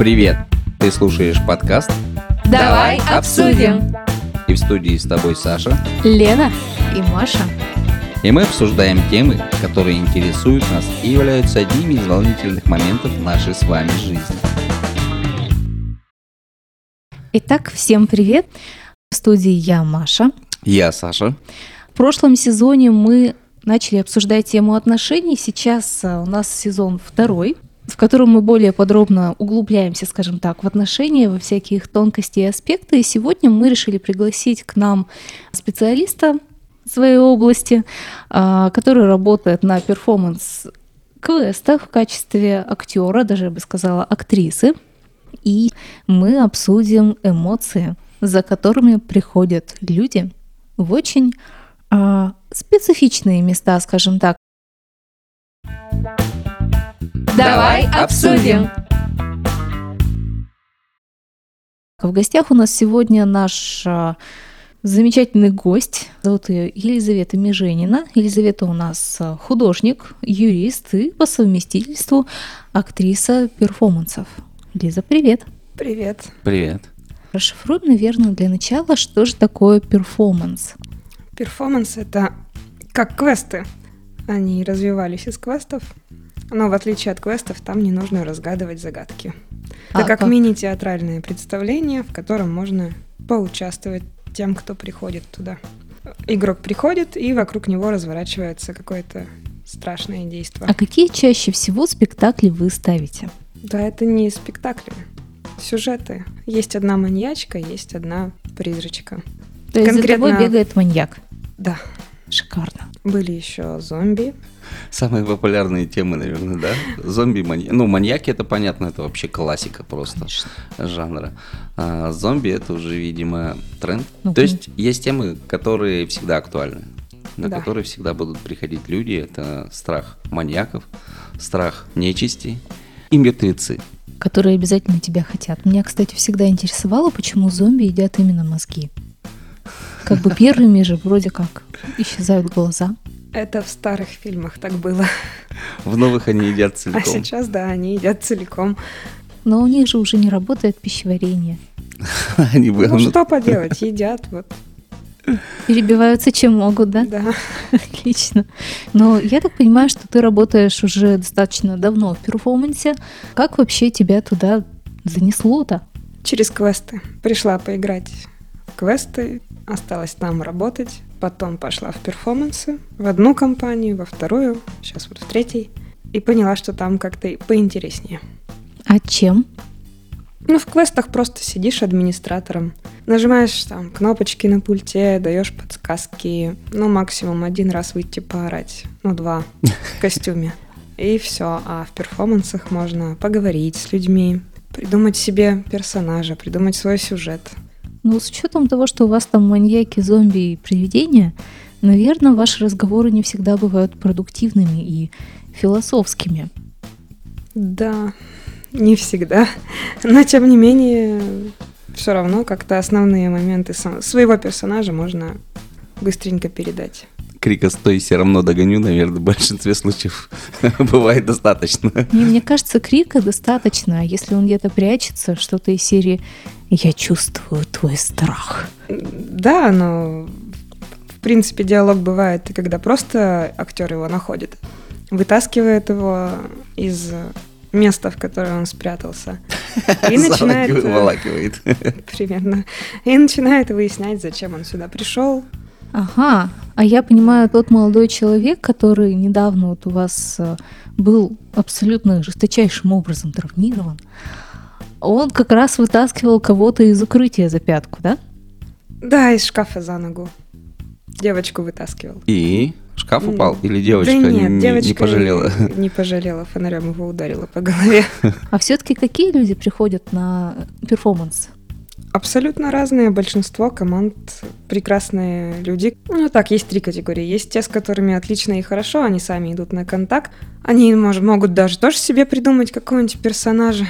Привет! Ты слушаешь подкаст Давай обсудим. и в студии с тобой Саша. Лена и Маша. И мы обсуждаем темы, которые интересуют нас и являются одними из волнительных моментов нашей с вами жизни. Итак, всем привет. В студии я, Маша. Я Саша. В прошлом сезоне мы начали обсуждать тему отношений. Сейчас а, у нас сезон второй, в котором мы более подробно углубляемся, скажем так, в отношения, во всякие их тонкости и аспекты. И сегодня мы решили пригласить к нам специалиста своей области, а, который работает на перформанс квестах в качестве актера, даже я бы сказала, актрисы. И мы обсудим эмоции, за которыми приходят люди в очень а, специфичные места, скажем так. Давай обсудим. В гостях у нас сегодня наш а, замечательный гость. Зовут ее Елизавета Меженина. Елизавета у нас а, художник, юрист и по совместительству актриса перформансов. Лиза, привет. Привет. Привет. Расшифруем, наверное, для начала, что же такое перформанс. Перформанс — это как квесты. Они развивались из квестов, но в отличие от квестов, там не нужно разгадывать загадки. Это А как как? мини-театральное представление, в котором можно поучаствовать тем, кто приходит туда. Игрок приходит, и вокруг него разворачивается какое-то страшное действие. А какие чаще всего спектакли вы ставите? Да, это не спектакли, сюжеты. Есть одна маньячка, есть одна призрачка. То есть за Конкретно- тобой бегает маньяк. Да, Шикарно. Были еще зомби. Самые популярные темы, наверное, да? Зомби, маньяки. Ну, маньяки это понятно, это вообще классика просто жанра. А зомби это уже, видимо, тренд. Ну, То есть есть темы, которые всегда актуальны, на Да. которые всегда будут приходить люди. Это страх маньяков, страх нечисти и мертвецы. которые обязательно тебя хотят. Меня, кстати, всегда интересовало, почему зомби едят именно мозги. Как бы первыми же вроде как исчезают глаза. Это в старых фильмах так было. В новых они едят А целиком. сейчас, да, они едят целиком. Но у них же уже не работает пищеварение. Они бы- Ну что поделать, едят, вот, Перебиваются чем могут, да? да. Отлично. Но я так понимаю, что ты работаешь уже достаточно давно в перформансе. Как вообще тебя туда занесло-то? Через квесты. Пришла поиграть в квесты, осталась там работать, потом пошла в перформансы, в одну компанию, во вторую, сейчас вот в третьей, и поняла, что там как-то и поинтереснее. А чем? Ну, в квестах просто сидишь администратором, нажимаешь там кнопочки на пульте, даешь подсказки, ну, максимум один раз выйти поорать, ну, два в костюме. И все. А в перформансах можно поговорить с людьми, придумать себе персонажа, придумать свой сюжет. Ну, с учетом того, что у вас там маньяки, зомби и привидения, наверное, ваши разговоры не всегда бывают продуктивными и философскими. Да, не всегда. Но, тем не менее, все равно как-то основные моменты своего персонажа можно быстренько передать. Крика «Стой, все равно догоню», наверное, в большинстве случаев бывает достаточно. Мне, мне кажется, крика достаточно, а если он где-то прячется, что-то из серии «Я чувствую твой страх». Да, но в принципе диалог бывает, когда просто актер его находит, вытаскивает его из места, в которое он спрятался, и начинает э, Выволакивает. примерно и начинает выяснять, зачем он сюда пришел. Ага, а я понимаю, тот молодой человек, который недавно вот у вас э, был абсолютно жесточайшим образом травмирован, он как раз вытаскивал кого-то из укрытия за пятку, да? Да, из шкафа за ногу. Девочку вытаскивал. И шкаф упал? Или девочка да нет, не- девочка не пожалела? Не пожалела, фонарем его ударила по голове. А все-таки какие люди приходят на перформанс? Абсолютно разные. Большинство команд прекрасные люди. Ну так, есть три категории. Есть те, с которыми отлично и хорошо, они сами идут на контакт. Они мож- могут даже тоже себе придумать какого-нибудь персонажа.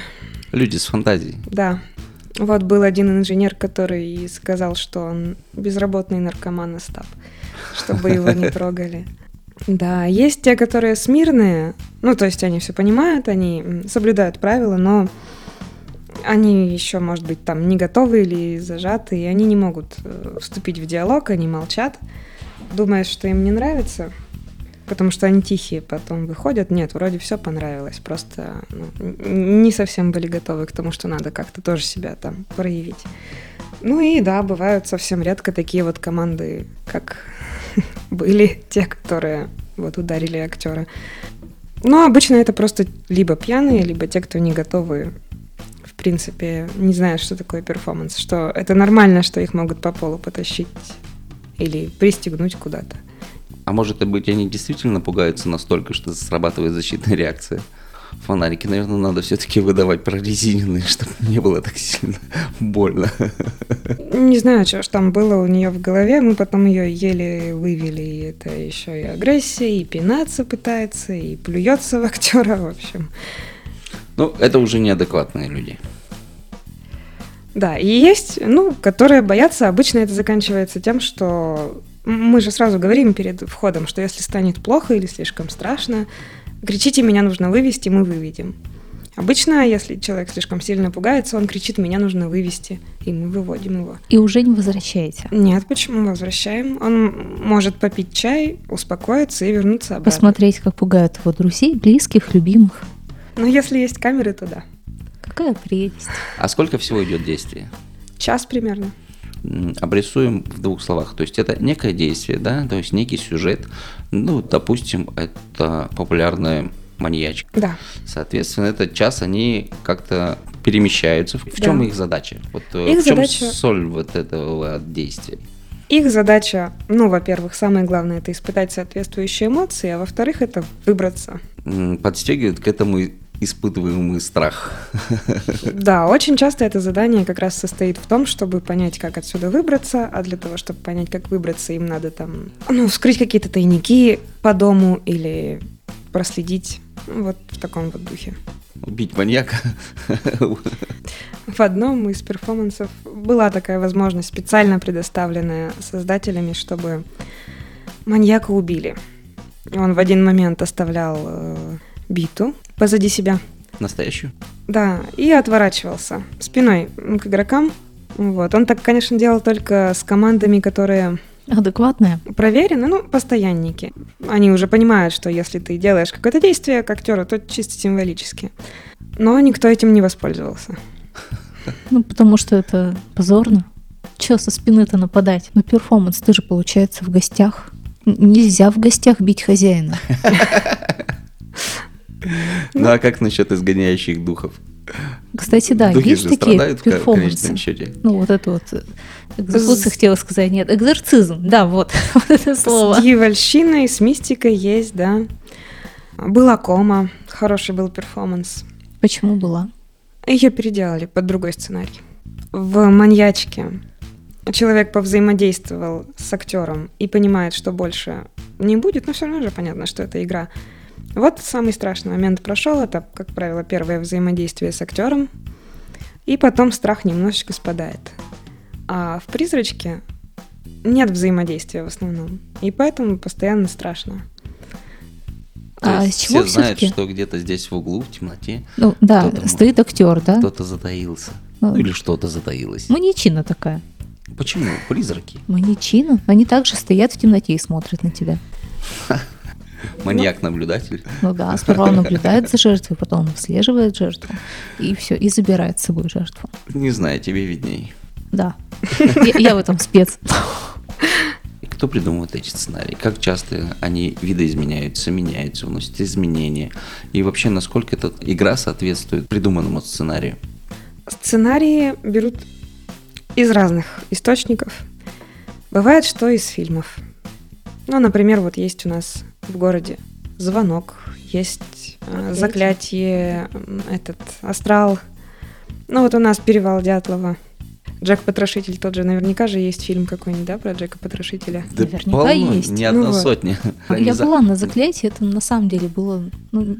Люди с фантазией. Да. Вот был один инженер, который сказал, что он безработный наркоман Остап, чтобы его не трогали. Да, есть те, которые смирные, ну, то есть они все понимают, они соблюдают правила, но Они еще, может быть, там не готовы или зажаты, и они не могут э, вступить в диалог, они молчат, думая, что им не нравится, потому что они тихие, потом выходят, нет, вроде все понравилось, просто ну, не совсем были готовы к тому, что надо как-то тоже себя там проявить. Ну и да, бывают совсем редко такие вот команды, как были те, которые вот ударили актера. Но обычно это просто либо пьяные, либо те, кто не готовы, принципе, не знают, что такое перформанс, что это нормально, что их могут по полу потащить или пристегнуть куда-то. А может быть, они действительно пугаются настолько, что срабатывает защитная реакция? фонарики, наверное, надо все-таки выдавать прорезиненные, чтобы не было так сильно больно. Не знаю, что ж там было у нее в голове. Мы потом ее еле вывели. И это еще и агрессия, и пинаться пытается, и плюется в актера, в общем. Ну, это уже неадекватные люди. Да, и есть, ну, которые боятся, обычно это заканчивается тем, что мы же сразу говорим перед входом, что если станет плохо или слишком страшно, кричите, меня нужно вывести, мы выведем. Обычно, если человек слишком сильно пугается, он кричит, меня нужно вывести, и мы выводим его. И уже не возвращаете? Нет, почему возвращаем? Он может попить чай, успокоиться и вернуться обратно. Посмотреть, как пугают его друзей, близких, любимых. Ну, если есть камеры, то да. Какая прелесть. А сколько всего идет действие? Час примерно обрисуем в двух словах. То есть это некое действие, да, то есть некий сюжет. Ну, допустим, это популярная маньячка. Да. Соответственно, этот час они как-то перемещаются. В да. чем их задача? Вот э, их в чем задача... соль вот этого действия? Их задача, ну, во-первых, самое главное, это испытать соответствующие эмоции, а во-вторых, это выбраться. Подстегивают к этому испытываемый страх. Да, очень часто это задание как раз состоит в том, чтобы понять, как отсюда выбраться, а для того, чтобы понять, как выбраться, им надо там, ну, вскрыть какие-то тайники по дому или проследить вот в таком вот духе. Убить маньяка. В одном из перформансов была такая возможность, специально предоставленная создателями, чтобы маньяка убили. Он в один момент оставлял э, биту позади себя. Настоящую? Да, и отворачивался спиной к игрокам. Вот. Он так, конечно, делал только с командами, которые Адекватные? Проверены, ну, постоянники. Они уже понимают, что если ты делаешь какое-то действие к актеру, то чисто символически. Но никто этим не воспользовался. Ну, потому что это позорно. Че со спины-то нападать? Ну, перформанс, ты же, получается, в гостях. Нельзя в гостях бить хозяина. Ну а как насчет изгоняющих духов? Кстати, да, Духи есть же такие страдают перформансы. Ну, вот это вот э, экзекуция хотела сказать, нет, экзорцизм, да, вот, вот это слово. С дьявольщиной, с мистикой есть, да. Была кома, хороший был перформанс. Почему была? Ее переделали под другой сценарий. В «Маньячке» человек повзаимодействовал с актером и понимает, что больше не будет, но все равно же понятно, что это игра. Вот самый страшный момент прошел. Это, как правило, первое взаимодействие с актером. И потом страх немножечко спадает. А в призрачке нет взаимодействия в основном. И поэтому постоянно страшно. А с чего все знают, что где-то здесь в углу, в темноте. Ну да, стоит актер, да? Кто-то затаился. Ну, или что-то затаилось. Маньячина такая. Почему? Призраки. Маньячина? Они также стоят в темноте и смотрят на тебя. Маньяк-наблюдатель. Ну да, сперва он наблюдает за жертвой, потом он выслеживает жертву, и все, и забирает с собой жертву. Не знаю, тебе видней. Да, я, я в этом спец. Кто придумывает эти сценарии? Как часто они видоизменяются, меняются, вносят изменения? И вообще, насколько эта игра соответствует придуманному сценарию? Сценарии берут из разных источников. Бывает, что из фильмов. Ну, например, вот есть у нас в городе звонок, есть э, заклятие, этот астрал. Ну вот у нас перевал Дятлова. Джек Потрошитель тот же, наверняка же есть фильм какой-нибудь, да, про Джека Потрошителя? Да наверняка полно, есть. Не одна ну, сотня. Я была на заклятии, это на самом деле было ну,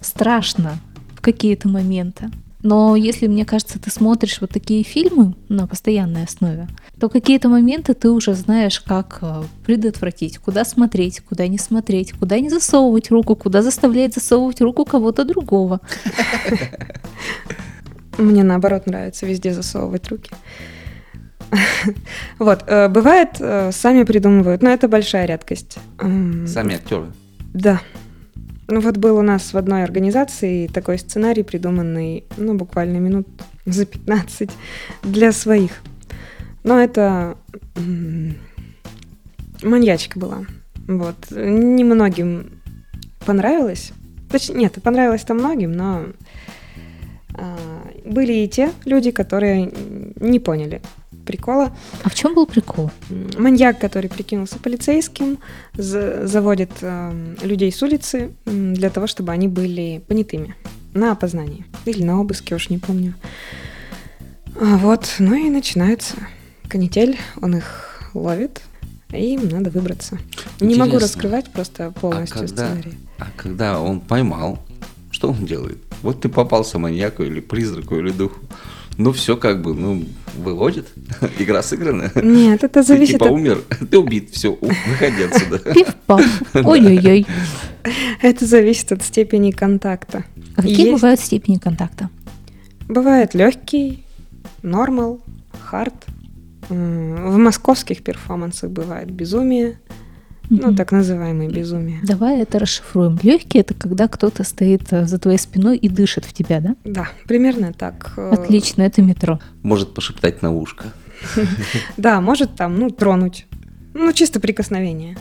страшно в какие-то моменты. Но если, мне кажется, ты смотришь вот такие фильмы на постоянной основе, то какие-то моменты ты уже знаешь, как э, предотвратить, куда смотреть, куда не смотреть, куда не засовывать руку, куда заставлять засовывать руку кого-то другого. Мне наоборот нравится везде засовывать руки. Вот, э, бывает, э, сами придумывают, но это большая редкость. Сами актеры. Да. Ну вот был у нас в одной организации такой сценарий, придуманный, ну, буквально минут за 15 для своих. Но это маньячка была. Вот. Немногим понравилось. Точнее, нет, понравилось-то многим, но а, были и те люди, которые не поняли прикола. А в чем был прикол? Маньяк, который прикинулся полицейским, за- заводит эм, людей с улицы для того, чтобы они были понятыми на опознании. Или на обыске, уж не помню. А вот, ну и начинается канитель, он их ловит, и им надо выбраться. Не могу Интересно. раскрывать просто полностью когда- сценарий. А когда он поймал, что он делает? Вот ты попался маньяку или призраку или духу. Ну, все как бы, ну, выводит. Игра сыграна. Нет, это Ты зависит типа от... умер, ты убит, все, выходи отсюда. Пиф-паф. Ой-ой-ой. Это зависит от степени контакта. А какие Есть. бывают степени контакта? Бывает легкий, нормал, хард. В московских перформансах бывает безумие, ну, так называемое безумие. Давай это расшифруем. Легкий это когда кто-то стоит э, за твоей спиной и дышит в тебя, да? Да, примерно так. Э, Отлично, это метро. Может пошептать на ушко. Да, может там, ну, тронуть. Ну, чисто прикосновение.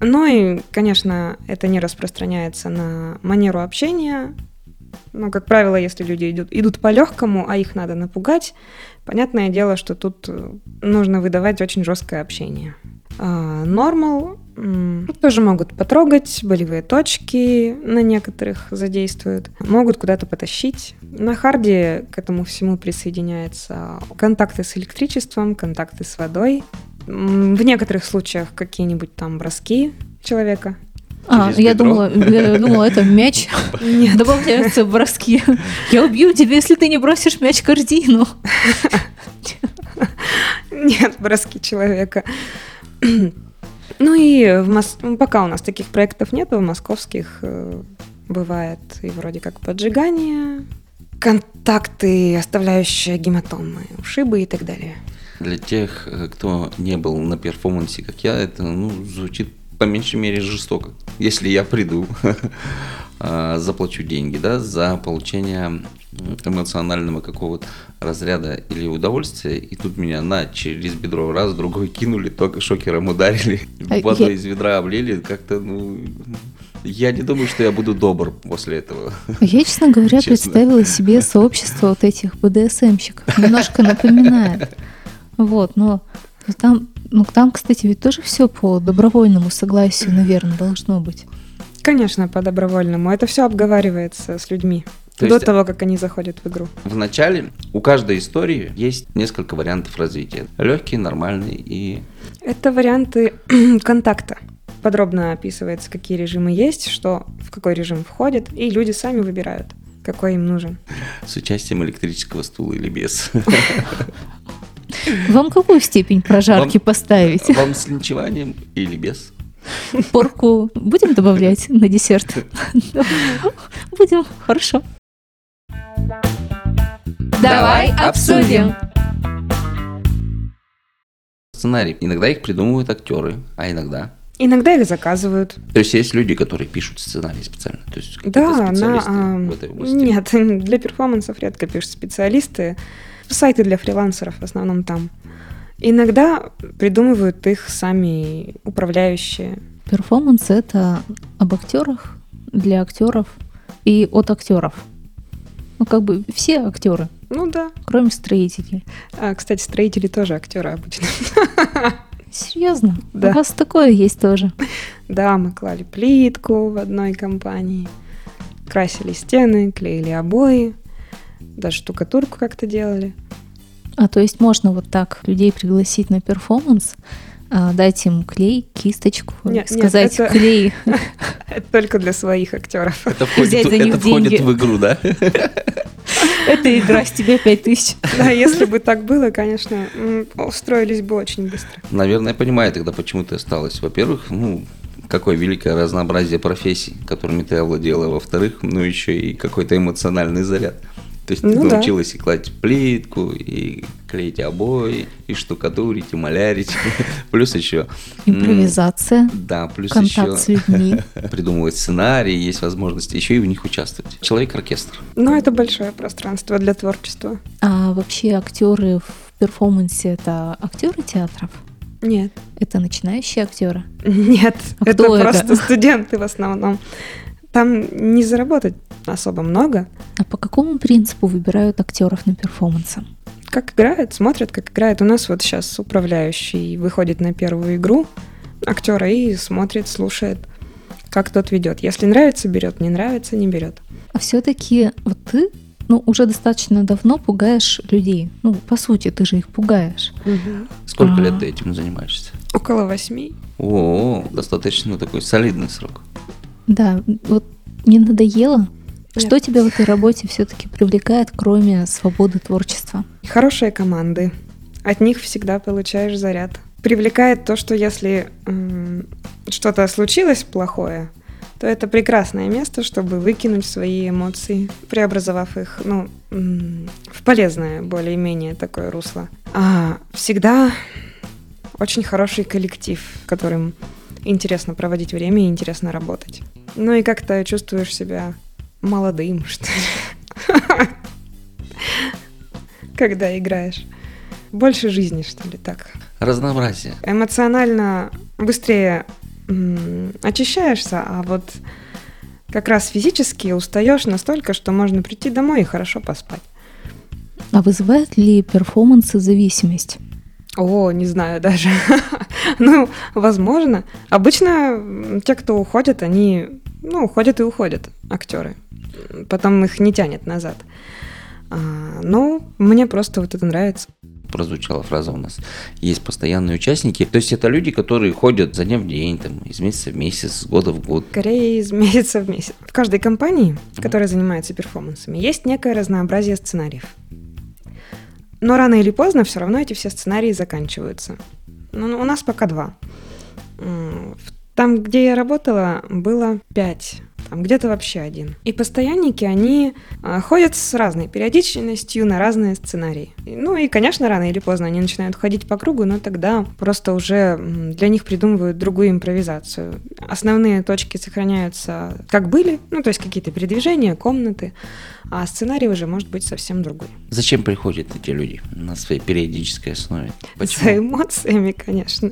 Ну и, конечно, это не распространяется на манеру общения. Но, как правило, если люди идут, идут по-легкому, а их надо напугать, понятное дело, что тут э, нужно выдавать очень жесткое общение. А, Нормал тоже могут потрогать, болевые точки на некоторых задействуют, могут куда-то потащить. На харде к этому всему присоединяются контакты с электричеством, контакты с водой. В некоторых случаях какие-нибудь там броски человека. А, я думала, я думала, это мяч. Нет. Добавляются броски. Я убью тебя, если ты не бросишь мяч в корзину. Нет, броски человека. Ну и в Мос- ну, пока у нас таких проектов нет, в московских э, бывает и вроде как поджигание, контакты, оставляющие гематомы, ушибы и так далее. Для тех, э, кто не был на перформансе, как я, это ну, звучит по меньшей мере жестоко. Если я приду, а, заплачу деньги, да, за получение эмоционального какого-то разряда или удовольствия, и тут меня на через бедро раз, другой кинули, только шокером ударили, А водой из ведра облили, как-то, ну, я не думаю, что я буду добр после этого. Я, честно говоря, Честно. представила себе сообщество вот этих БДСМщиков. Немножко напоминает. Вот, но но там, ну там, кстати, ведь тоже все по добровольному согласию, наверное, должно быть. Конечно, по добровольному. Это все обговаривается с людьми То до есть- того, как они заходят в игру. В начале у каждой истории есть несколько вариантов развития. Легкий, нормальный и Это варианты контакта. Подробно описывается, какие режимы есть, что в какой режим входит, и люди сами выбирают, какой им нужен. с участием электрического стула или без. Вам какую степень прожарки Вам- поставить? Вам с линчеванием или без? Порку будем добавлять на десерт? Будем, хорошо. Давай обсудим. Сценарий. Иногда их придумывают актеры, а иногда. Иногда их заказывают. То есть есть люди, которые пишут сценарий специально. То есть Да, на, а, в этой области. нет, для перформансов редко пишут специалисты. Сайты для фрилансеров в основном там. Иногда придумывают их сами управляющие. Перформанс это об актерах, для актеров и от актеров. Ну, как бы все актеры, Ну да. кроме строителей. А, кстати, строители тоже актеры обычно. Серьезно? Да. У вас такое есть тоже. Да, мы клали плитку в одной компании, красили стены, клеили обои, даже штукатурку как-то делали. А то есть можно вот так людей пригласить на перформанс, дать им клей, кисточку, Нет, нет, сказать это- клей. Это только для своих актеров. Это входит, это входит в игру, да? Это игра с тебя пять тысяч. Да, если бы так было, конечно, устроились бы очень быстро. Наверное, я понимаю тогда, почему ты осталась. Во-первых, ну, какое великое разнообразие профессий, которыми ты овладела. Во-вторых, ну, еще и какой-то эмоциональный заряд. То есть ты Ну да. научилась и класть плитку, и клеить обои, и штукатурить, и малярить. Плюс еще... Импровизация, Да, плюс контакт еще с людьми. придумывать сценарии, есть возможность еще и в них участвовать. Человек-оркестр. Но это большое пространство для творчества. А вообще актеры в перформансе это актеры театров? Нет. Это начинающие актеры? Нет, А это это? просто студенты в основном. Там не заработать особо много. А по какому принципу выбирают актеров на перформансы? Как играют, смотрят, как играет. У нас вот сейчас управляющий выходит на первую игру актера и смотрит, слушает, как тот ведет. Если нравится, берет, не нравится, не берет. А все-таки вот ты, ну, уже достаточно давно пугаешь людей. Ну, по сути, ты же их пугаешь. Сколько А. лет ты этим занимаешься? Около восьми. О, достаточно такой солидный срок. Да, вот не надоело? Нет. Что тебя в этой работе все-таки привлекает, кроме свободы творчества? Хорошие команды. От них всегда получаешь заряд. Привлекает то, что если м, что-то случилось плохое, то это прекрасное место, чтобы выкинуть свои эмоции, преобразовав их ну, м, в полезное более-менее такое русло. А всегда очень хороший коллектив, которым интересно проводить время и интересно работать. Ну и как-то чувствуешь себя молодым, что ли. Когда играешь. Больше жизни, что ли, так. Разнообразие. Эмоционально быстрее м, очищаешься, а вот как раз физически устаешь настолько, что можно прийти домой и хорошо поспать. А вызывает ли перформансы зависимость? О, не знаю даже. ну, возможно. Обычно те, кто уходят, они, ну, уходят и уходят, актеры. Потом их не тянет назад. А, ну, мне просто вот это нравится. Прозвучала фраза у нас. Есть постоянные участники. То есть это люди, которые ходят за дня в день, там, из месяца в месяц, с года в год. Скорее из месяца в месяц. В каждой компании, которая занимается перформансами, есть некое разнообразие сценариев. Но рано или поздно все равно эти все сценарии заканчиваются. Ну, у нас пока два. Там, где я работала, было пять. Там где-то вообще один. И постоянники, они а, ходят с разной периодичностью на разные сценарии. Ну и, конечно, рано или поздно они начинают ходить по кругу, но тогда просто уже для них придумывают другую импровизацию. Основные точки сохраняются как были, ну то есть какие-то передвижения, комнаты, а сценарий уже может быть совсем другой. Зачем приходят эти люди на своей периодической основе? За Почему? эмоциями, конечно.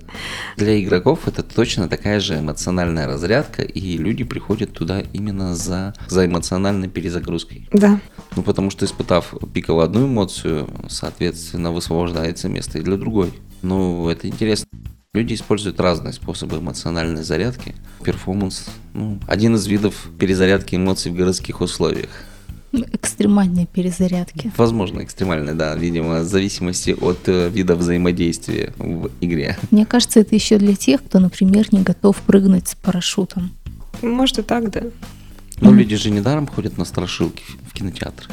Для игроков это точно такая же эмоциональная разрядка, и люди приходят туда именно за, за эмоциональной перезагрузкой. Да. Ну, потому что испытав пиково одну эмоцию, соответственно, высвобождается место и для другой. Ну, это интересно. Люди используют разные способы эмоциональной зарядки. Перформанс, ну, один из видов перезарядки эмоций в городских условиях. Ну, Экстремальные перезарядки. Возможно, экстремальный, да, видимо, в зависимости от э, вида взаимодействия в игре. Мне кажется, это еще для тех, кто, например, не готов прыгнуть с парашютом. Может и так, да. Но Мгм. люди же недаром ходят на страшилки в кинотеатр.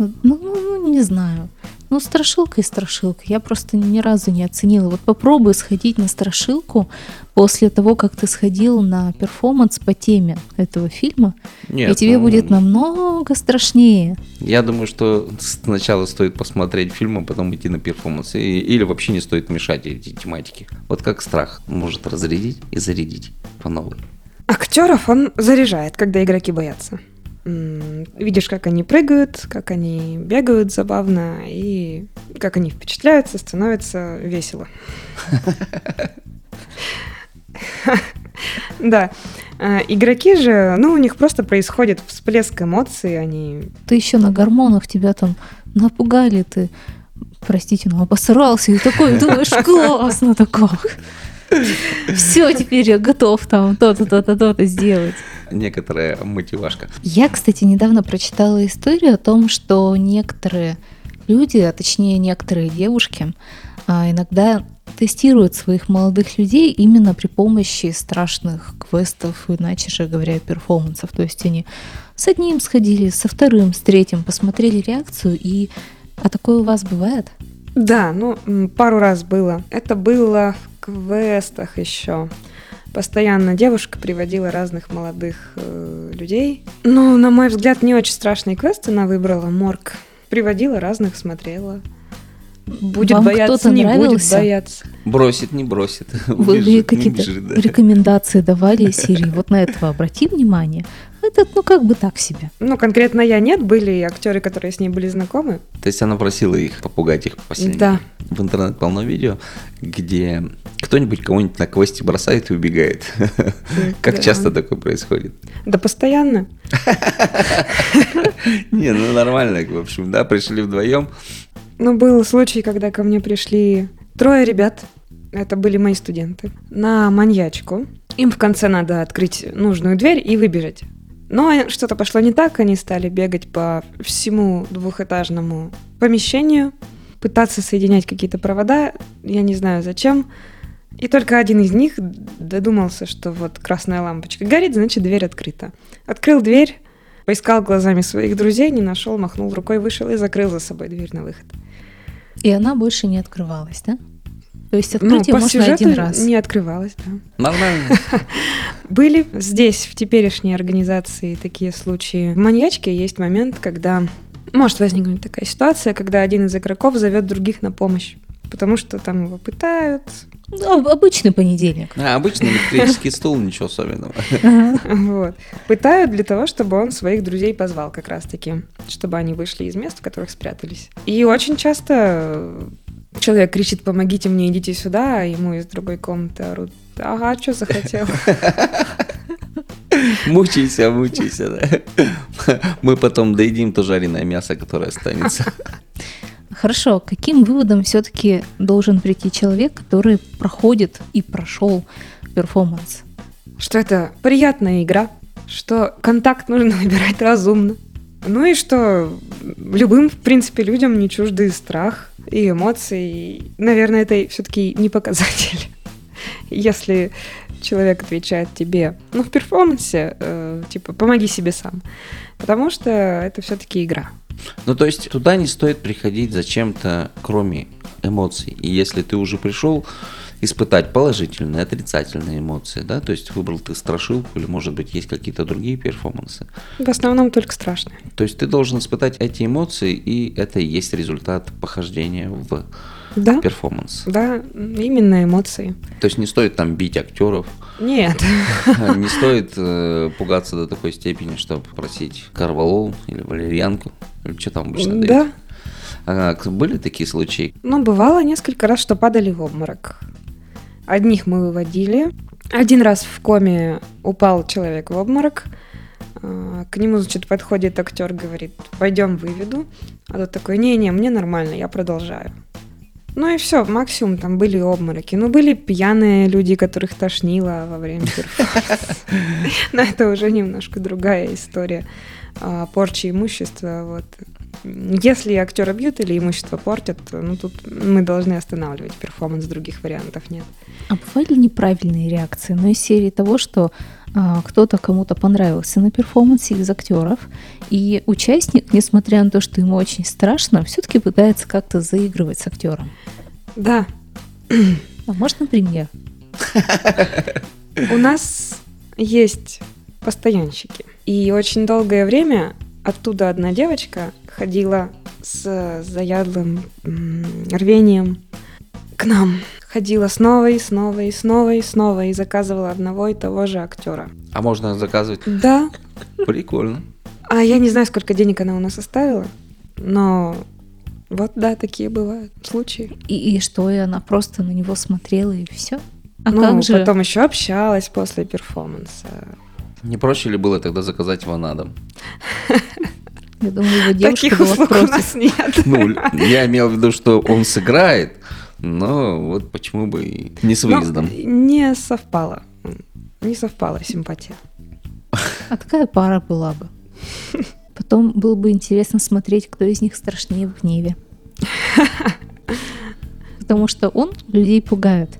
Ну, ну, ну, не знаю. Ну, страшилка и страшилка. Я просто ни разу не оценила. Вот попробуй сходить на страшилку после того, как ты сходил на перформанс по теме этого фильма, Нет, и тебе ну, будет намного страшнее. Я думаю, что сначала стоит посмотреть фильм, а потом идти на перформанс. И- или вообще не стоит мешать эти тематики. Вот как страх может разрядить и зарядить по новой. Актеров он заряжает, когда игроки боятся. Видишь, как они прыгают, как они бегают забавно, и как они впечатляются, становится весело. Да. А, Игроки же, ну, у них просто происходит всплеск эмоций, они... Ты еще на гормонах тебя там напугали, ты, простите, ну, обосрался, и такой думаешь, классно такое. Все, теперь я готов там то-то, то-то, то-то сделать. Некоторая мотивашка. Я, кстати, недавно прочитала историю о том, что некоторые люди, а точнее некоторые девушки, а, иногда тестируют своих молодых людей именно при помощи страшных квестов, иначе же говоря, перформансов. То есть они с одним сходили, со вторым, с третьим, посмотрели реакцию, и... А такое у вас бывает? Да, ну, пару раз было. Это было в квестах еще. Постоянно девушка приводила разных молодых э, людей. Ну, на мой взгляд, не очень страшный квест она выбрала, морг. приводила разных, смотрела. Будет Вам бояться, не будет нравился? бояться. Бросит, не бросит. Вы не какие-то убежит, да. рекомендации давали серии? Вот на этого обрати внимание. Этот, ну как бы так себе. Ну, конкретно я нет, были актеры, которые с ней были знакомы. То есть она просила их попугать их посильнее. Да. В интернет полно видео, где кто-нибудь кого-нибудь на квесте бросает и убегает. Как часто такое происходит? Да постоянно. Не, ну нормально, в общем, да, пришли вдвоем. Ну, был случай, когда ко мне пришли трое ребят, это были мои студенты, на маньячку. Им в конце надо открыть нужную дверь и выбежать. Но что-то пошло не так, они стали бегать по всему двухэтажному помещению, пытаться соединять какие-то провода, я не знаю зачем. И только один из них додумался, что вот красная лампочка горит, значит дверь открыта. Открыл дверь, поискал глазами своих друзей, не нашел, махнул рукой, вышел и закрыл за собой дверь на выход. И она больше не открывалась, да? То есть Ну, открыть ее по можно один раз. не открывалась, да. Нормально. Были здесь, в теперешней организации, такие случаи. В маньячке есть момент, когда может возникнуть такая ситуация, когда один из игроков зовет других на помощь. Потому что там его пытают. Ну, обычный понедельник. А, обычный электрический стул, ничего особенного. Вот. Пытают для того, чтобы он своих друзей позвал как раз-таки, чтобы они вышли из мест, в которых спрятались. И очень часто человек кричит «помогите мне, идите сюда», а ему из другой комнаты орут «ага, что захотел?» Мучайся, мучайся, да. Мы потом доедим то жареное мясо, которое останется. Хорошо, каким выводом все-таки должен прийти человек, который проходит и прошел перформанс? что это приятная игра, что контакт нужно выбирать разумно. Ну и что любым, в принципе, людям не чужды страх и эмоции. Наверное, это все-таки не показатель. Если человек отвечает тебе, ну, в перформансе, э, типа, помоги себе сам. Потому что это все-таки игра. Ну, то есть туда не стоит приходить за чем-то, кроме эмоций. И если ты уже пришел испытать положительные, отрицательные эмоции, да, то есть выбрал ты страшилку или, может быть, есть какие-то другие перформансы, В основном только страшно. то есть ты должен испытать эти эмоции, и это и есть результат похождения в Да, перформанс. да, именно эмоции. То есть не стоит там бить актеров, Нет. не стоит э, пугаться до такой степени, чтобы просить карвалол или валерьянку, или что там обычно дают. Да. А, были такие случаи? Ну, бывало несколько раз, что падали в обморок. Одних мы выводили. Один раз в коме упал человек в обморок. А, К нему, значит, подходит актер, говорит, пойдем выведу. А тот такой, не-не, мне нормально, я продолжаю. Ну и все, максимум там были обмороки. Ну, были пьяные люди, которых тошнило во время перформанса. Но это уже немножко другая история а, порчи имущества. Вот. Если актера бьют или имущество портят, ну тут мы должны останавливать перформанс, других вариантов нет. А бывали неправильные реакции? Ну, из серии того, что а, кто-то кому-то понравился на перформансе из актеров, и участник, несмотря на то, что ему очень страшно, все-таки пытается как-то заигрывать с актером. Да, А может, например? у нас есть постоянщики. И очень долгое время оттуда одна девочка ходила с заядлым рвением к нам. Ходила снова и снова и снова и снова и заказывала одного и того же актера. А можно заказывать? Да, Прикольно. а я не знаю, сколько денег она у нас оставила, но вот да, такие бывают случаи. И, и что, и она просто на него смотрела, и все? А ну, как же? потом еще общалась после перформанса. Не проще ли было тогда заказать его на дом? Я думаю, его девушка Таких услуг у нас нет. Ну, я имел в виду, что он сыграет, но вот почему бы и не с Ну, выездом. не совпало. Не совпала симпатия. А такая пара была бы. Потом было бы интересно смотреть, кто из них страшнее в гневе. Потому что он людей пугает,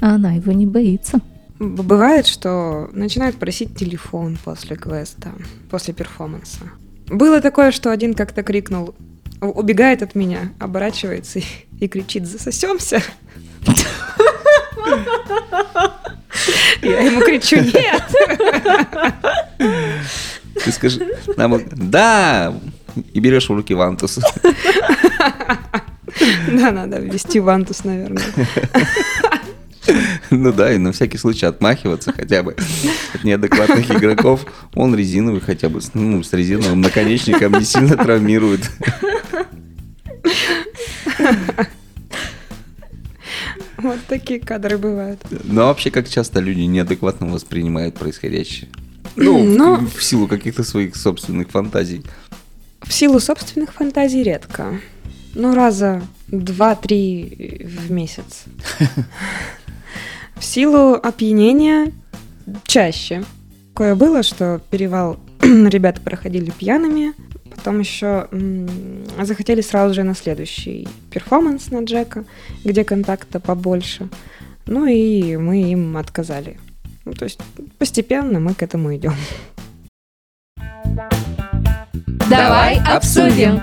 а она его не боится. Бывает, что начинают просить телефон после квеста, после перформанса. Было такое, что один как-то крикнул, убегает от меня, оборачивается и, и кричит «Засосемся!» Я ему кричу «Нет!» Ты скажи, нам да, и берешь в руки вантус. Да, надо ввести вантус, наверное. Ну да, и на всякий случай отмахиваться хотя бы от неадекватных игроков. Он резиновый хотя бы, ну, с резиновым наконечником не сильно травмирует. Вот такие кадры бывают. Но вообще, как часто люди неадекватно воспринимают происходящее? Ну, Но- в силу каких-то своих собственных фантазий. В силу собственных фантазий редко. Ну, раза два-три в месяц. В силу опьянения чаще. Такое было, что перевал ребята проходили пьяными, потом еще захотели сразу же на следующий перформанс на Джека, где контакта побольше. Ну и мы им отказали. Ну, то есть постепенно мы к этому идем. Давай обсудим.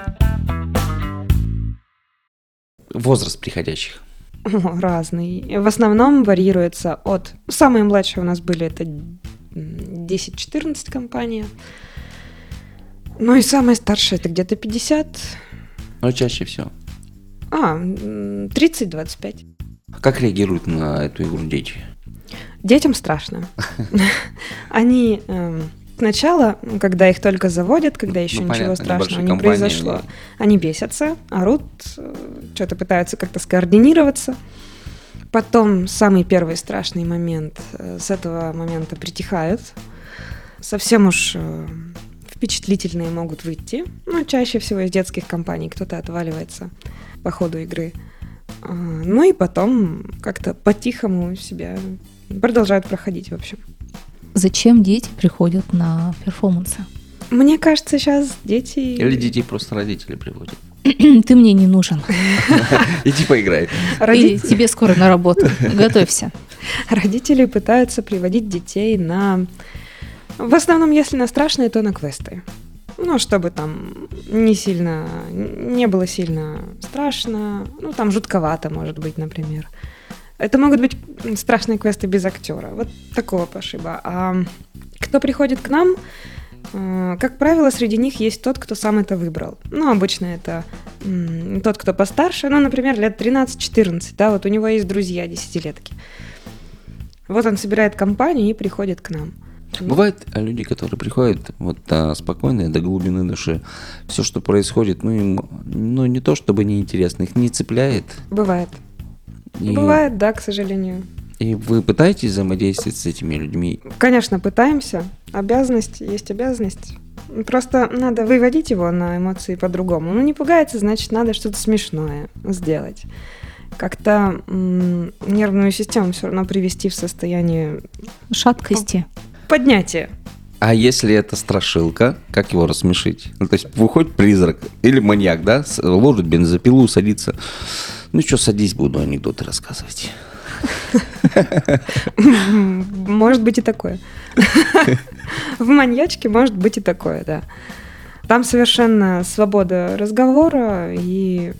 Возраст приходящих. Разный. В основном варьируется от... Самые младшие у нас были это м, 10-14 компания. Ну и самые старшие это где-то 50. Но чаще всего. А, м, 30-25. Как реагируют на эту игру дети? Детям страшно. Они эм, сначала, когда их только заводят, когда еще Ну, ничего понятно, страшного не произошло, да. они бесятся, орут, что-то пытаются как-то скоординироваться. Потом самый первый страшный момент, э, с этого момента притихают. Совсем уж э, впечатлительные могут выйти. Ну, чаще всего из детских компаний кто-то отваливается по ходу игры. А, Ну и потом как-то по-тихому себя продолжают проходить, в общем. Зачем дети приходят на перформансы? Мне кажется, сейчас дети... Или детей просто родители приводят? Ты мне не нужен. Иди поиграй. И Родители, тебе скоро на работу. Готовься. родители пытаются приводить детей на... В основном, если на страшные, то на квесты. Ну, чтобы там не сильно... Не было сильно страшно. Ну, там жутковато, может быть, например. Это могут быть страшные квесты без актера. Вот такого пошиба. А кто приходит к нам, э, как правило, среди них есть тот, кто сам это выбрал. Ну, обычно это тот, кто постарше, ну, например, лет 13-14, да, вот у него есть друзья десятилетки. Вот он собирает компанию и приходит к нам. Бывают а, люди, которые приходят вот а, спокойные до глубины души. Все, что происходит, ну им, ну не то чтобы неинтересно, их не цепляет. Бывает. И, Бывает, да, к сожалению. И вы пытаетесь взаимодействовать с этими людьми. Конечно, пытаемся. Обязанность есть обязанность. Просто надо выводить его на эмоции по-другому. Ну, не пугается, значит, надо что-то смешное сделать. Как-то м, нервную систему все равно привести в состояние Шаткости. поднятия. А если это страшилка, как его рассмешить? Ну, то есть выходит призрак или маньяк, да, ложит бензопилу, садится. Ну что, садись, буду анекдоты рассказывать. Может быть и такое. В маньячке может быть и такое, да. Там совершенно свобода разговора, и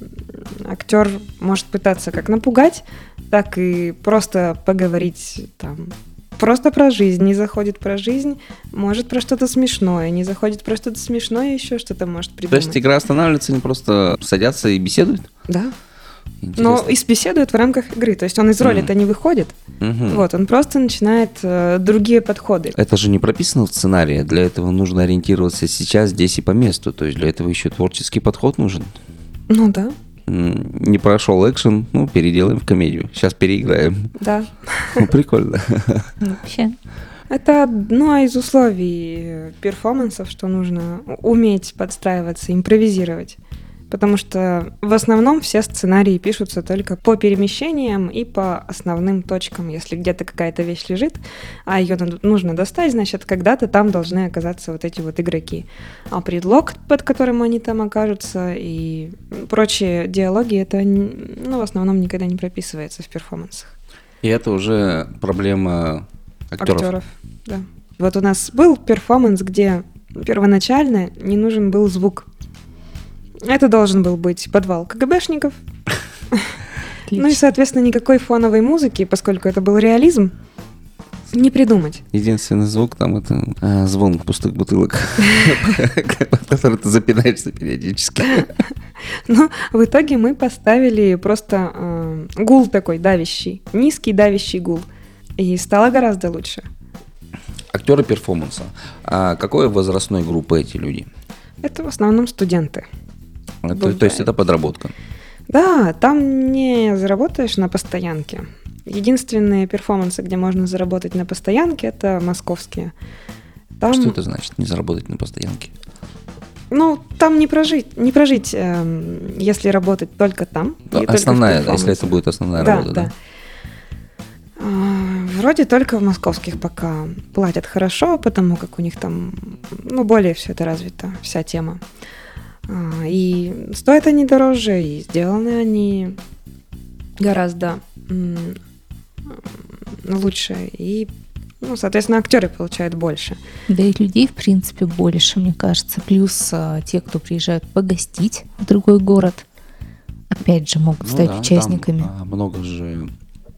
актер может пытаться как напугать, так и просто поговорить там просто про жизнь, не заходит про жизнь, может про что-то смешное, не заходит про что-то смешное, еще что-то может То придумать. есть игра останавливается, они просто садятся и беседуют? Да, Интересно. но и беседует в рамках игры, то есть он из роли-то не выходит, Мгм. вот, он просто начинает э, другие подходы. Это же не прописано в сценарии. Для этого нужно ориентироваться сейчас, здесь и по месту. То есть для этого еще творческий подход нужен. Ну да, Не прошел экшен, ну, переделаем в комедию. Сейчас переиграем. да. Ну, прикольно. Вообще. Это одно из условий перформансов, что нужно уметь подстраиваться, импровизировать. Потому что в основном все сценарии пишутся только по перемещениям и по основным точкам. Если где-то какая-то вещь лежит, а ее нужно достать, значит, когда-то там должны оказаться вот эти вот игроки. А предлог, под которым они там окажутся, и прочие диалоги, это ну, в основном никогда не прописывается в перформансах. И это уже проблема актеров. актеров. Да. Вот у нас был перформанс, где первоначально не нужен был звук. Это должен был быть подвал КГБшников. Ну и, соответственно, никакой фоновой музыки, поскольку это был реализм. Не придумать. Единственный звук там это а, звон пустых бутылок, который ты запинаешься периодически. Но в итоге мы поставили просто э, гул такой давящий, низкий давящий гул. И стало гораздо лучше. Актеры перформанса. А какой возрастной группы эти люди? Это в основном студенты. А, то, есть это подработка? Да, там не заработаешь на постоянке. Единственные перформансы, где можно заработать на постоянке, это московские. Там... Что это значит, не заработать на постоянке? Ну, там не прожить, не прожить, э, если работать только там. Основная, только если это будет основная да, работа, да? да. А, вроде только в московских пока платят хорошо, потому как у них там, ну, более все это развито, вся тема. И стоят они дороже, и сделаны они гораздо лучше. И, ну, соответственно, актеры получают больше. Да и людей, в принципе, больше, мне кажется. Плюс а, те, кто приезжают погостить в другой город, опять же, могут ну, стать да, участниками. Там, а, много же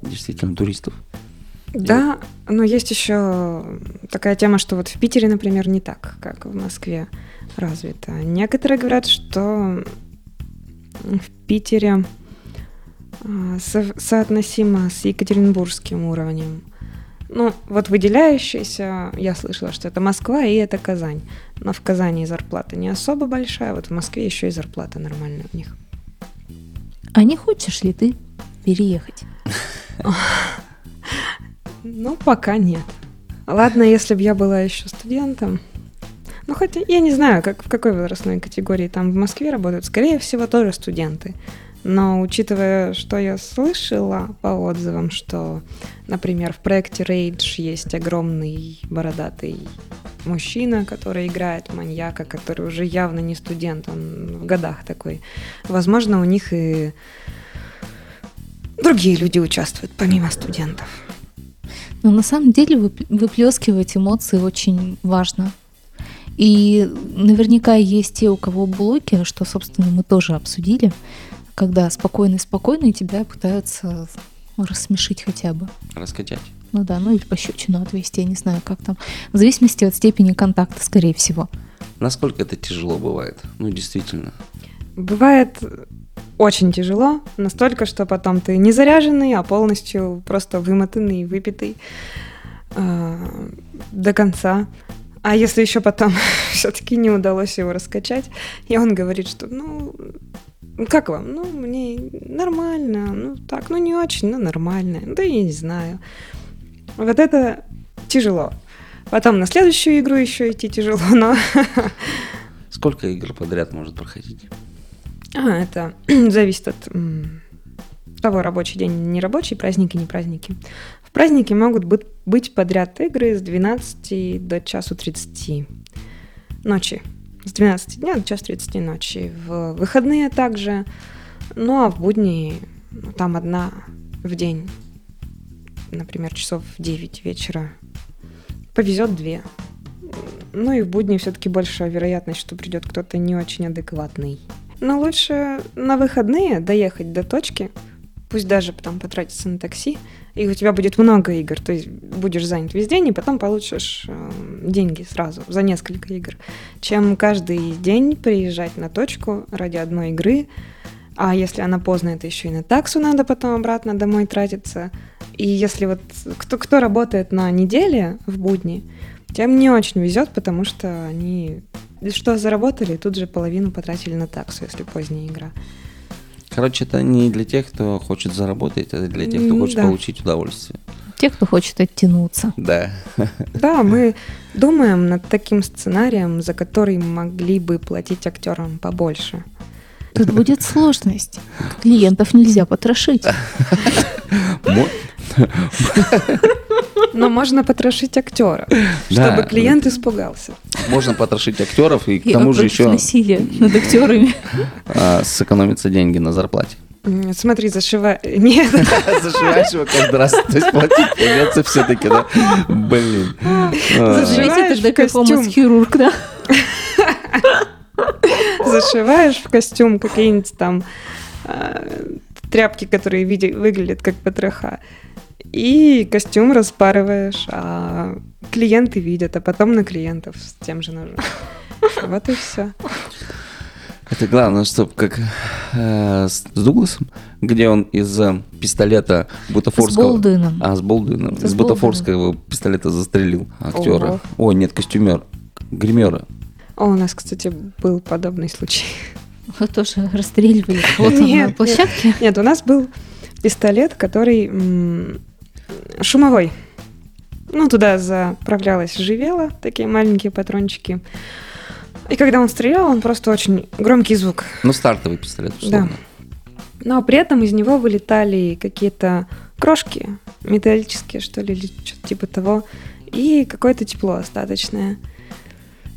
действительно туристов. Да, но есть еще такая тема, что вот в Питере, например, не так, как в Москве развито. Некоторые говорят, что в Питере а, со- соотносимо с екатеринбургским уровнем. Ну, вот выделяющийся, я слышала, что это Москва и это Казань. Но в Казани зарплата не особо большая, вот в Москве еще и зарплата нормальная у них. А не хочешь ли ты переехать? Ну, пока нет. Ладно, если бы я была еще студентом. Ну, хотя я не знаю, как, в какой возрастной категории там в Москве работают. Скорее всего, тоже студенты. Но учитывая, что я слышала по отзывам, что, например, в проекте Rage есть огромный бородатый мужчина, который играет маньяка, который уже явно не студент, он в годах такой. Возможно, у них и другие люди участвуют, помимо студентов. Но на самом деле выплескивать эмоции очень важно. И наверняка есть те, у кого блоки, что, собственно, мы тоже обсудили, когда спокойно-спокойно тебя пытаются рассмешить хотя бы. Раскачать. Ну да, ну или пощечину отвести, я не знаю, как там. В зависимости от степени контакта, скорее всего. Насколько это тяжело бывает? Ну, действительно. Бывает очень тяжело, настолько, что потом ты не заряженный, а полностью просто вымотанный, выпитый э, до конца. А если еще потом все-таки не удалось его раскачать, и он говорит, что ну как вам? Ну, мне нормально, ну так, ну не очень, но нормально. Да я не знаю. Вот это тяжело. Потом на следующую игру еще идти тяжело, но... Сколько игр подряд может проходить? А, это зависит от того, рабочий день, не рабочий, праздники, не праздники. В праздники могут быть, подряд игры с 12 до часу 30 ночи. С 12 дня до часу 30 ночи. В выходные также. Ну а в будни ну, там одна в день. Например, часов в 9 вечера. Повезет две. Ну и в будни все-таки большая вероятность, что придет кто-то не очень адекватный. Но лучше на выходные доехать до точки, пусть даже потом потратиться на такси, и у тебя будет много игр, то есть будешь занят весь день, и потом получишь э, деньги сразу за несколько игр, чем каждый день приезжать на точку ради одной игры, а если она поздно, это еще и на таксу надо потом обратно домой тратиться. И если вот кто, кто работает на неделе в будни, тем не очень везет, потому что они что заработали, тут же половину потратили на таксу, если поздняя игра. Короче, это не для тех, кто хочет заработать, это для тех, кто хочет да. получить удовольствие. Те, кто хочет оттянуться. Да. Да, мы думаем над таким сценарием, за который могли бы платить актерам побольше. Тут будет сложность. Клиентов нельзя потрошить. Но можно потрошить актера, чтобы клиент испугался. Можно потрошить актеров и к тому же еще... насилие над актерами. А, сэкономиться деньги на зарплате. Смотри, зашивай. Нет. Зашиваешь его каждый раз. То есть платить придется все-таки, да? Блин. Зашивайте тогда какому хирург, да? Зашиваешь в костюм какие-нибудь там а, тряпки, которые выглядят как потроха И костюм распарываешь, а клиенты видят, а потом на клиентов с тем же ножом. Вот и все. Это главное, чтобы как э, с Дугласом, где он из э, пистолета бутафорского... С Болдуином. А, с Болдуином. С Из бутафорского пистолета застрелил актера. Ого. Ой, нет, костюмер. Гримера. О, у нас, кстати, был подобный случай. Вы тоже расстреливали кого-то на Нет, площадке? Нет, у нас был пистолет, который м, шумовой. Ну, туда заправлялась живела, такие маленькие патрончики. И когда он стрелял, он просто очень громкий звук. Ну, стартовый пистолет, условно. Но при этом из него вылетали какие-то крошки металлические, что ли, или что-то типа того. И какое-то тепло остаточное.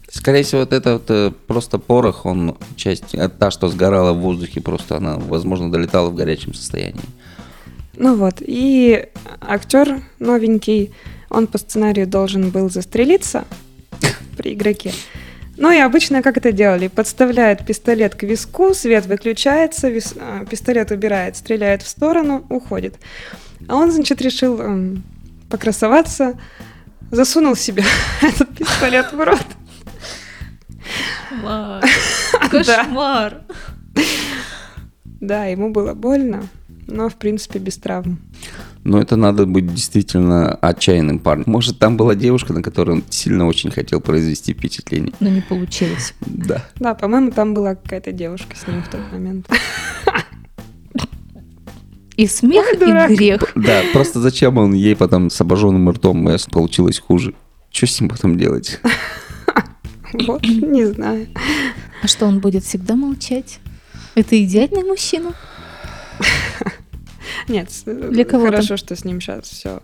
Скорее всего, вот это вот, э, просто порох, он часть, э, та, что сгорала в воздухе, просто она, возможно, долетала в горячем состоянии. Ну вот, и актер новенький, он по сценарию должен был застрелиться при игроке. Ну и обычно как это делали? Подставляют пистолет к виску, свет выключается, вис- а, пистолет убирает, стреляет в сторону, уходит. А он, значит, решил эм, покрасоваться, засунул себе этот пистолет в рот. Кошмар. Да, ему было больно, но, в принципе, без травм. Но это надо быть действительно отчаянным парнем. Может, там была девушка, на которой он сильно очень хотел произвести впечатление. Но не получилось. Да. Да, по-моему, там была какая-то девушка с ним в тот момент. И смех, Ой, дурак. и грех. Да, просто зачем он ей потом с обожженным ртом, если получилось хуже? Что с ним потом делать? Вот, не знаю. А что, он будет всегда молчать? Это идеальный мужчина? Нет, с- Для кого-то. хорошо, что с ним сейчас все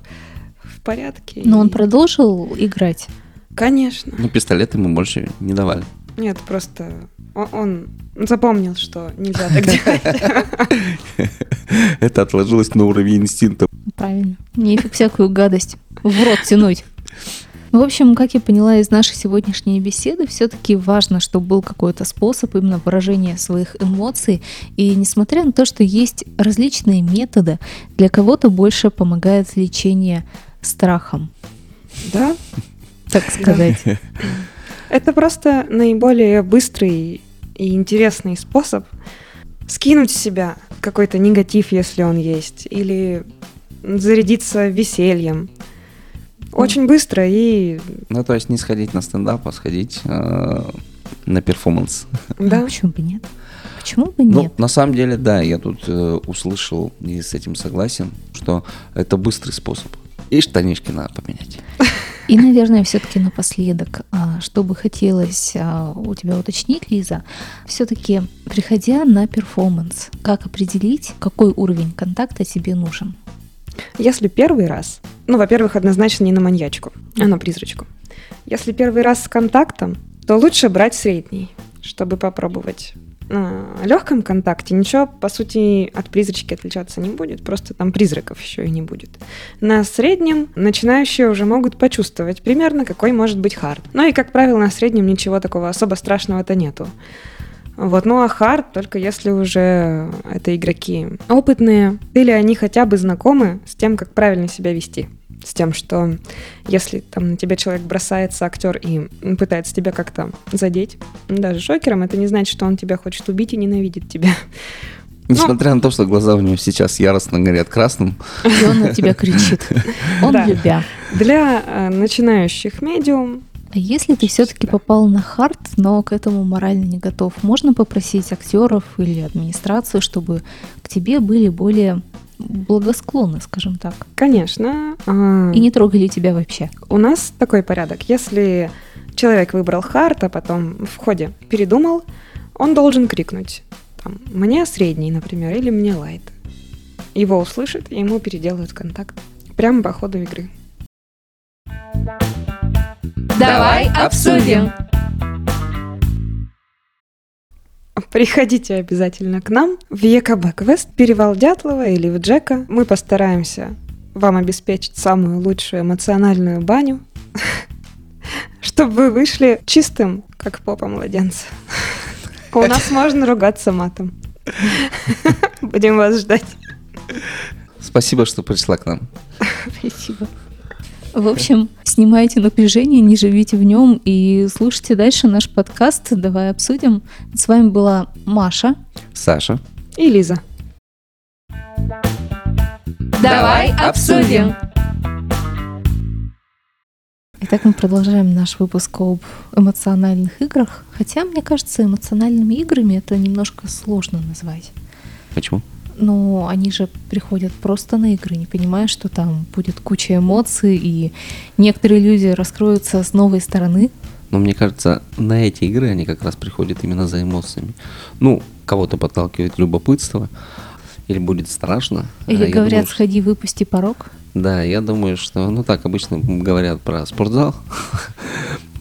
в порядке. Но он и- продолжил играть. Конечно. Ну, пистолет ему больше не давали. Нет, просто он запомнил, что нельзя так делать. Это отложилось на уровень инстинкта. Правильно. Не всякую гадость в рот тянуть. В общем, как я поняла из нашей сегодняшней беседы, все-таки важно, чтобы был какой-то способ именно выражения своих эмоций. И несмотря на то, что есть различные методы, для кого-то больше помогает лечение страхом, Да, так сказать. это просто наиболее быстрый и интересный способ скинуть с себя какой-то негатив, если он есть, или зарядиться весельем. Очень быстро и Ну, то есть не сходить на стендап, а сходить э, на перформанс. Ну, да. почему бы нет? Почему бы Ну, нет? на самом деле, да, я тут э, услышал и с этим согласен, что это быстрый способ. И штанишки надо поменять. И, наверное, все-таки напоследок, а, что бы хотелось а, у тебя уточнить, Лиза, все-таки, приходя на перформанс, как определить, какой уровень контакта тебе нужен? Если первый раз, ну, во-первых, однозначно не на маньячку, а на призрачку. Если первый раз с контактом, то лучше брать средний, чтобы попробовать. На легком контакте ничего, по сути, от призрачки отличаться не будет, просто там призраков еще и не будет. На среднем начинающие уже могут почувствовать примерно, какой может быть хард. Ну и, как правило, на среднем ничего такого особо страшного-то нету. Вот, ну а хард только если уже это игроки опытные, или они хотя бы знакомы с тем, как правильно себя вести. С тем, что если там на тебя человек бросается, актер, и пытается тебя как-то задеть, даже шокером, это не значит, что он тебя хочет убить и ненавидит тебя. Несмотря на то, что глаза у него сейчас яростно горят красным, И он на тебя кричит. Он Да. любя. Для э, начинающих медиум А если ты все-таки попал на хард, но к этому морально не готов, можно попросить актеров или администрацию, чтобы к тебе были более благосклонны, скажем так, Конечно. а, и не трогали тебя вообще. У нас такой порядок. Если человек выбрал хард, а потом в ходе передумал, он должен крикнуть там, «мне средний», например, или «мне лайт». Его услышат, и ему переделают контакт. Прямо по ходу игры. Давай обсудим. Приходите обязательно к нам в ЕКБ Квест, Перевал Дятлова или в Джека. Мы постараемся вам обеспечить самую лучшую эмоциональную баню, чтобы вы вышли чистым, как попа младенца. У нас можно ругаться матом. Будем вас ждать. спасибо, что пришла к нам. Спасибо. В общем, снимайте напряжение, не живите в нем и слушайте дальше наш подкаст. Давай обсудим. С вами была Маша. Саша. И Лиза. Давай обсудим. Итак, мы продолжаем наш выпуск об эмоциональных играх. Хотя, мне кажется, эмоциональными играми это немножко сложно назвать. Почему? Но они же приходят просто на игры, не понимая, что там будет куча эмоций, и некоторые люди раскроются с новой стороны. Но мне кажется, на эти игры они как раз приходят именно за эмоциями. Ну, кого-то подталкивает любопытство, или будет страшно. Или А я говорят, думаю, сходи, выпусти порог. Да, я думаю, что, ну так обычно говорят про спортзал.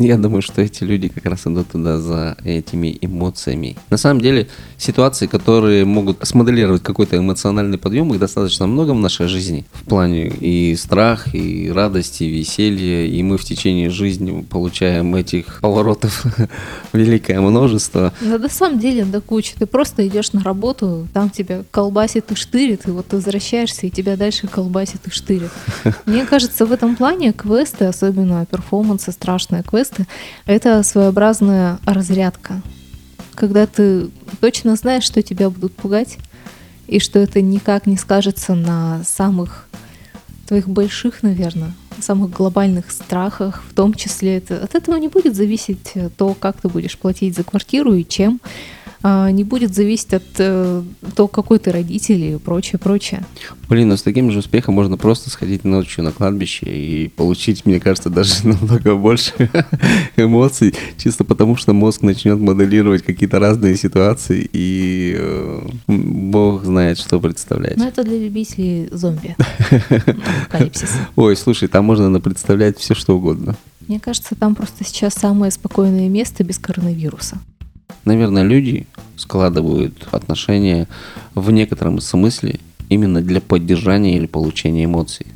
Я думаю, что эти люди как раз идут туда за этими эмоциями. На самом деле, ситуации, которые могут смоделировать какой-то эмоциональный подъем, их достаточно много в нашей жизни. В плане и страх, и радость, и веселье. И мы в течение жизни получаем этих поворотов великое множество. Но на самом деле до кучи. Ты просто идешь на работу, там тебя колбасит и штырит, и вот ты возвращаешься, и тебя дальше колбасит и штырит. Мне кажется, в этом плане квесты, особенно перформансы, страшные квесты, это своеобразная разрядка. Когда ты точно знаешь, что тебя будут пугать, и что это никак не скажется на самых твоих больших, наверное, самых глобальных страхах, в том числе это, от этого не будет зависеть э, то, как ты будешь платить за квартиру и чем, не будет зависеть от э, того, какой ты родитель и прочее, прочее. Блин, но с таким же успехом можно просто сходить ночью на кладбище и получить, мне кажется, даже намного больше эмоций, чисто потому что мозг начнет моделировать какие-то разные ситуации, и э, бог знает, что представлять. Но это для любителей зомби. Апокалипсис. Ой, слушай, там можно представлять все, что угодно. Мне кажется, там просто сейчас самое спокойное место без коронавируса. Наверное, люди складывают отношения в некотором смысле именно для поддержания или получения эмоций.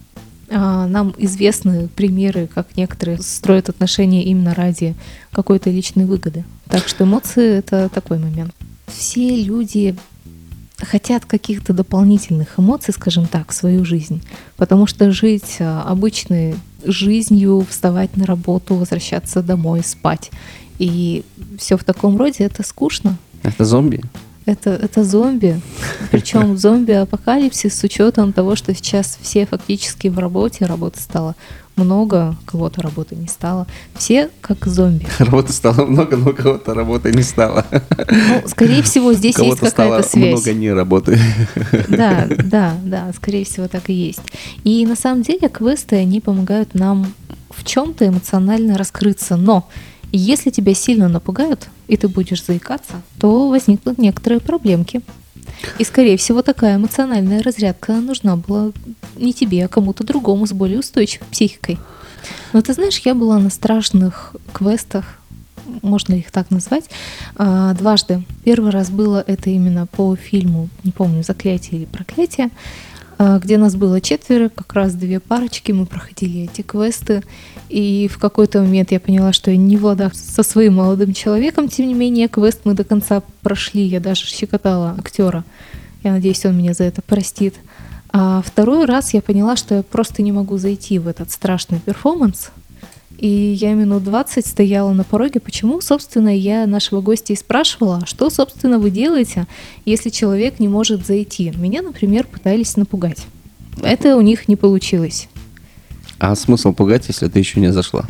А, Нам известны примеры, как некоторые строят отношения именно ради какой-то личной выгоды. Так что эмоции — это такой момент. Все люди хотят каких-то дополнительных эмоций, скажем так, в свою жизнь. Потому что жить а, обычной жизнью, вставать на работу, возвращаться домой, спать и все в таком роде, это скучно. Это зомби? Это, это зомби. Причем зомби-апокалипсис с учетом того, что сейчас все фактически в работе, работы стало много, кого-то работы не стало. Все как зомби. Работы стало много, но кого-то работы не стало. Ну, скорее всего, здесь есть какая-то связь. много не работы. Да, да, да, скорее всего, так и есть. И на самом деле квесты, они помогают нам в чем-то эмоционально раскрыться. Но если тебя сильно напугают, и ты будешь заикаться, то возникнут некоторые проблемки. И, скорее всего, такая эмоциональная разрядка нужна была не тебе, а кому-то другому с более устойчивой психикой. Но ты знаешь, я была на страшных квестах, можно их так назвать, а, дважды. Первый раз было это именно по фильму, не помню, «Заклятие» или «Проклятие», где нас было четверо, как раз две парочки, мы проходили эти квесты, и в какой-то момент я поняла, что я не в со своим молодым человеком, тем не менее, квест мы до конца прошли, я даже щекотала актера, я надеюсь, он меня за это простит. А второй раз я поняла, что я просто не могу зайти в этот страшный перформанс, и я минут 20 стояла на пороге. Почему, собственно, я нашего гостя и спрашивала, «А что, собственно, вы делаете, если человек не может зайти? Меня, например, пытались напугать. Это у них не получилось. А смысл пугать, если ты еще не зашла?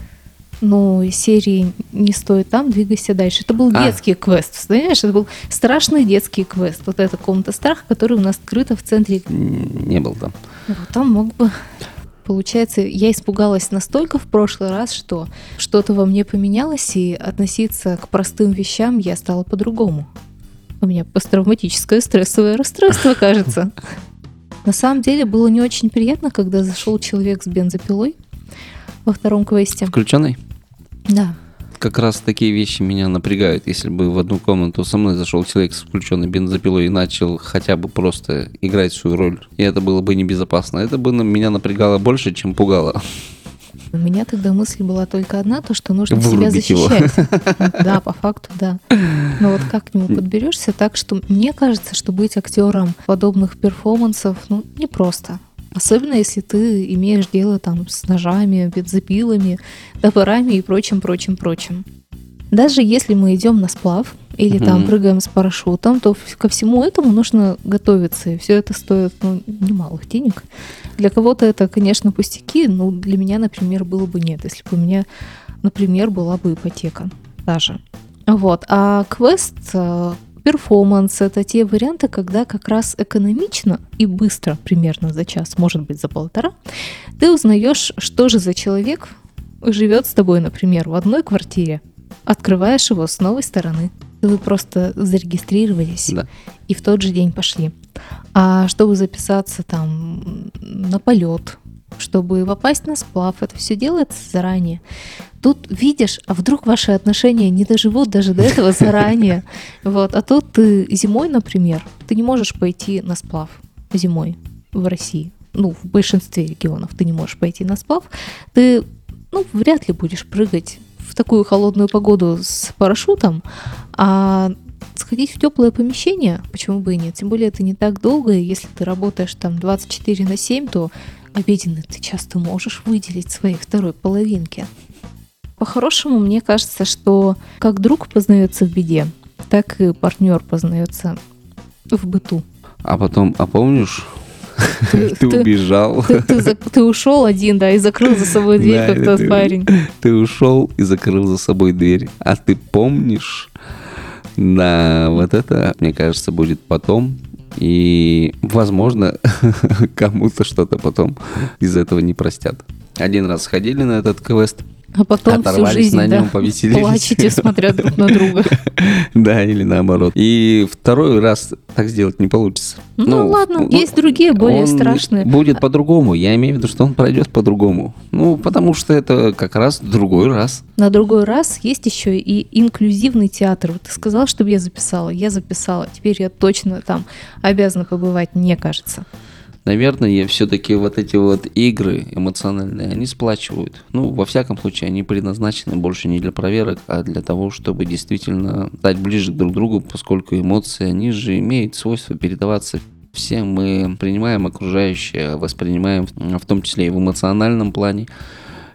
Ну, серии «Не стой там, двигайся дальше». Это был А. детский квест, понимаешь? Это был страшный детский квест. Вот эта комната страха, которая у нас скрыта в центре. Не был там. Вот там мог бы... Получается, я испугалась настолько в прошлый раз, что что-то во мне поменялось, и относиться к простым вещам я стала по-другому. У меня посттравматическое стрессовое расстройство, кажется. На самом деле было не очень приятно, когда зашел человек с бензопилой во втором квесте. Включенный? Да. Как раз такие вещи меня напрягают. Если бы в одну комнату со мной зашел человек с включенной бензопилой и начал хотя бы просто играть свою роль, и это было бы небезопасно, это бы меня напрягало больше, чем пугало. У меня тогда мысль была только одна, то, что нужно себя Вырубить его. защищать. Да, по факту, да. Но вот как к нему подберешься, так что мне кажется, что быть актером подобных перформансов, ну, непросто. Особенно если ты имеешь дело там с ножами, бензопилами, топорами и прочим, прочим, прочим. Даже если мы идем на сплав или там Мгм. прыгаем с парашютом, то ко всему этому нужно готовиться. И все это стоит ну, немалых денег. Для кого-то это, конечно, пустяки, но для меня, например, было бы нет, если бы у меня, например, была бы ипотека даже. Вот. А квест, э, перформанс — это те варианты, когда как раз экономично и быстро, примерно за час, может быть, за полтора, ты узнаешь, что же за человек живет с тобой, например, в одной квартире. Открываешь его с новой стороны. Вы просто зарегистрировались Да. и в тот же день пошли. А чтобы записаться там на полет, чтобы попасть на сплав, это все делается заранее. Тут видишь, а вдруг ваши отношения не доживут даже до этого заранее. Вот. А тут ты зимой, например, ты не можешь пойти на сплав зимой в России. Ну, в большинстве регионов ты не можешь пойти на сплав. Ты, ну, вряд ли будешь прыгать в такую холодную погоду с парашютом, а сходить в теплое помещение, почему бы и нет? Тем более это не так долго, и если ты работаешь там 24 на 7, то обеденный ты часто можешь выделить своей второй половинке. По-хорошему, мне кажется, что как друг познается в беде, так и партнер познается в быту. А потом, а помнишь, Ты- ты убежал, Ты, ты ты ушел один, да, и закрыл за собой дверь, Да, как тот парень. ты ушел и закрыл за собой дверь. А ты помнишь, да, вот это, мне кажется, будет потом. И, возможно, кому-то что-то потом из этого не простят. Один раз сходили на этот квест, А потом всю жизнь, на да, нем, повеселились. плачете, смотря друг на друга. да, или наоборот. И второй раз так сделать не получится. Ну, ладно, ну, есть другие, более страшные. Будет по-другому. Я имею в виду, что он пройдет по-другому. Ну, потому что это как раз другой раз. На другой раз есть еще и инклюзивный театр. Вот ты сказал, чтобы я записала. Я записала. Теперь я точно там обязана побывать, мне кажется. Наверное, все-таки вот эти вот игры эмоциональные, они сплачивают. Ну, во всяком случае, они предназначены больше не для проверок, а для того, чтобы действительно стать ближе друг к другу, поскольку эмоции, они же имеют свойство передаваться все мы принимаем окружающее, воспринимаем в том числе и в эмоциональном плане.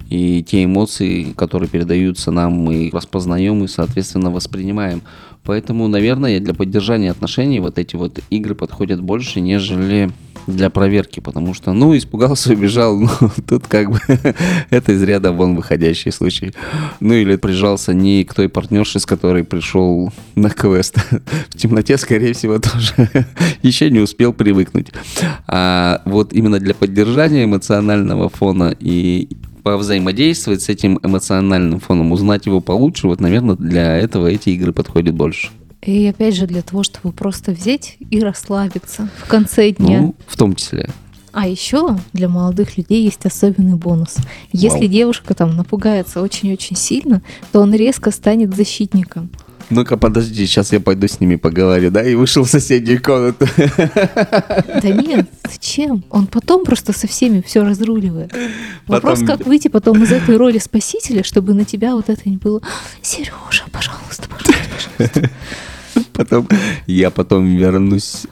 И те эмоции, которые передаются нам, мы распознаем и, соответственно, воспринимаем. Поэтому, наверное, для поддержания отношений вот эти вот игры подходят больше, нежели для проверки, потому что, ну, испугался, убежал, ну, тут как бы это из ряда вон выходящий случай. Ну, или прижался не к той партнерше, с которой пришел на квест. В темноте, скорее всего, тоже еще не успел привыкнуть. А вот именно для поддержания эмоционального фона и повзаимодействовать с этим эмоциональным фоном, узнать его получше, вот, наверное, для этого эти игры подходят больше. И опять же, для того, чтобы просто взять и расслабиться в конце дня. Ну, в том числе. А еще для молодых людей есть особенный бонус. Если Вау. девушка там напугается очень-очень сильно, то он резко станет защитником. Ну-ка, подожди, сейчас я пойду с ними поговорю, да, и вышел в соседнюю комнату. Да нет, зачем? Он потом просто со всеми все разруливает. Вопрос, Потом- как выйти потом из этой роли спасителя, чтобы на тебя вот это не было. Сережа, пожалуйста, пожалуйста, пожалуйста. Потом, я потом вернусь.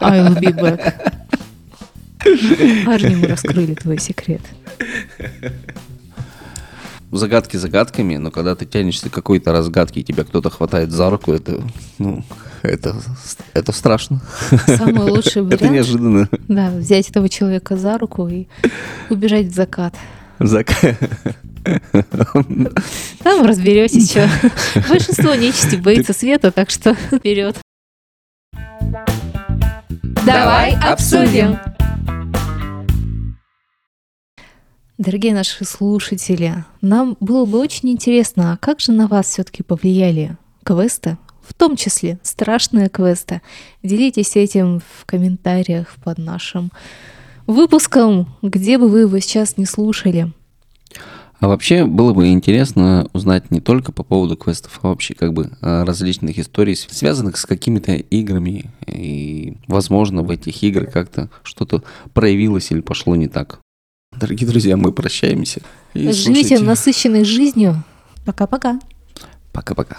I will be back. Парни, мы раскрыли твой секрет. Загадки загадками, но когда ты тянешься к какой-то разгадке, и тебя кто-то хватает за руку, это, ну, это, это страшно. Самый лучший Это вариант, неожиданно. да, взять этого человека за руку и убежать в закат. Зак- Там разберетесь, что. Большинство нечисти боится света, так что вперед. Давай обсудим. Дорогие наши слушатели, нам было бы очень интересно, а как же на вас все-таки повлияли квесты, в том числе страшные квесты. Делитесь этим в комментариях под нашим выпуском, где бы вы его сейчас не слушали. А вообще было бы интересно узнать не только по поводу квестов, а вообще как бы а, различных историй, связанных с какими-то играми. И, возможно, в этих играх как-то что-то проявилось или пошло не так. Дорогие друзья, мы прощаемся. И Живите слушайте. насыщенной жизнью. Пока-пока. Пока-пока.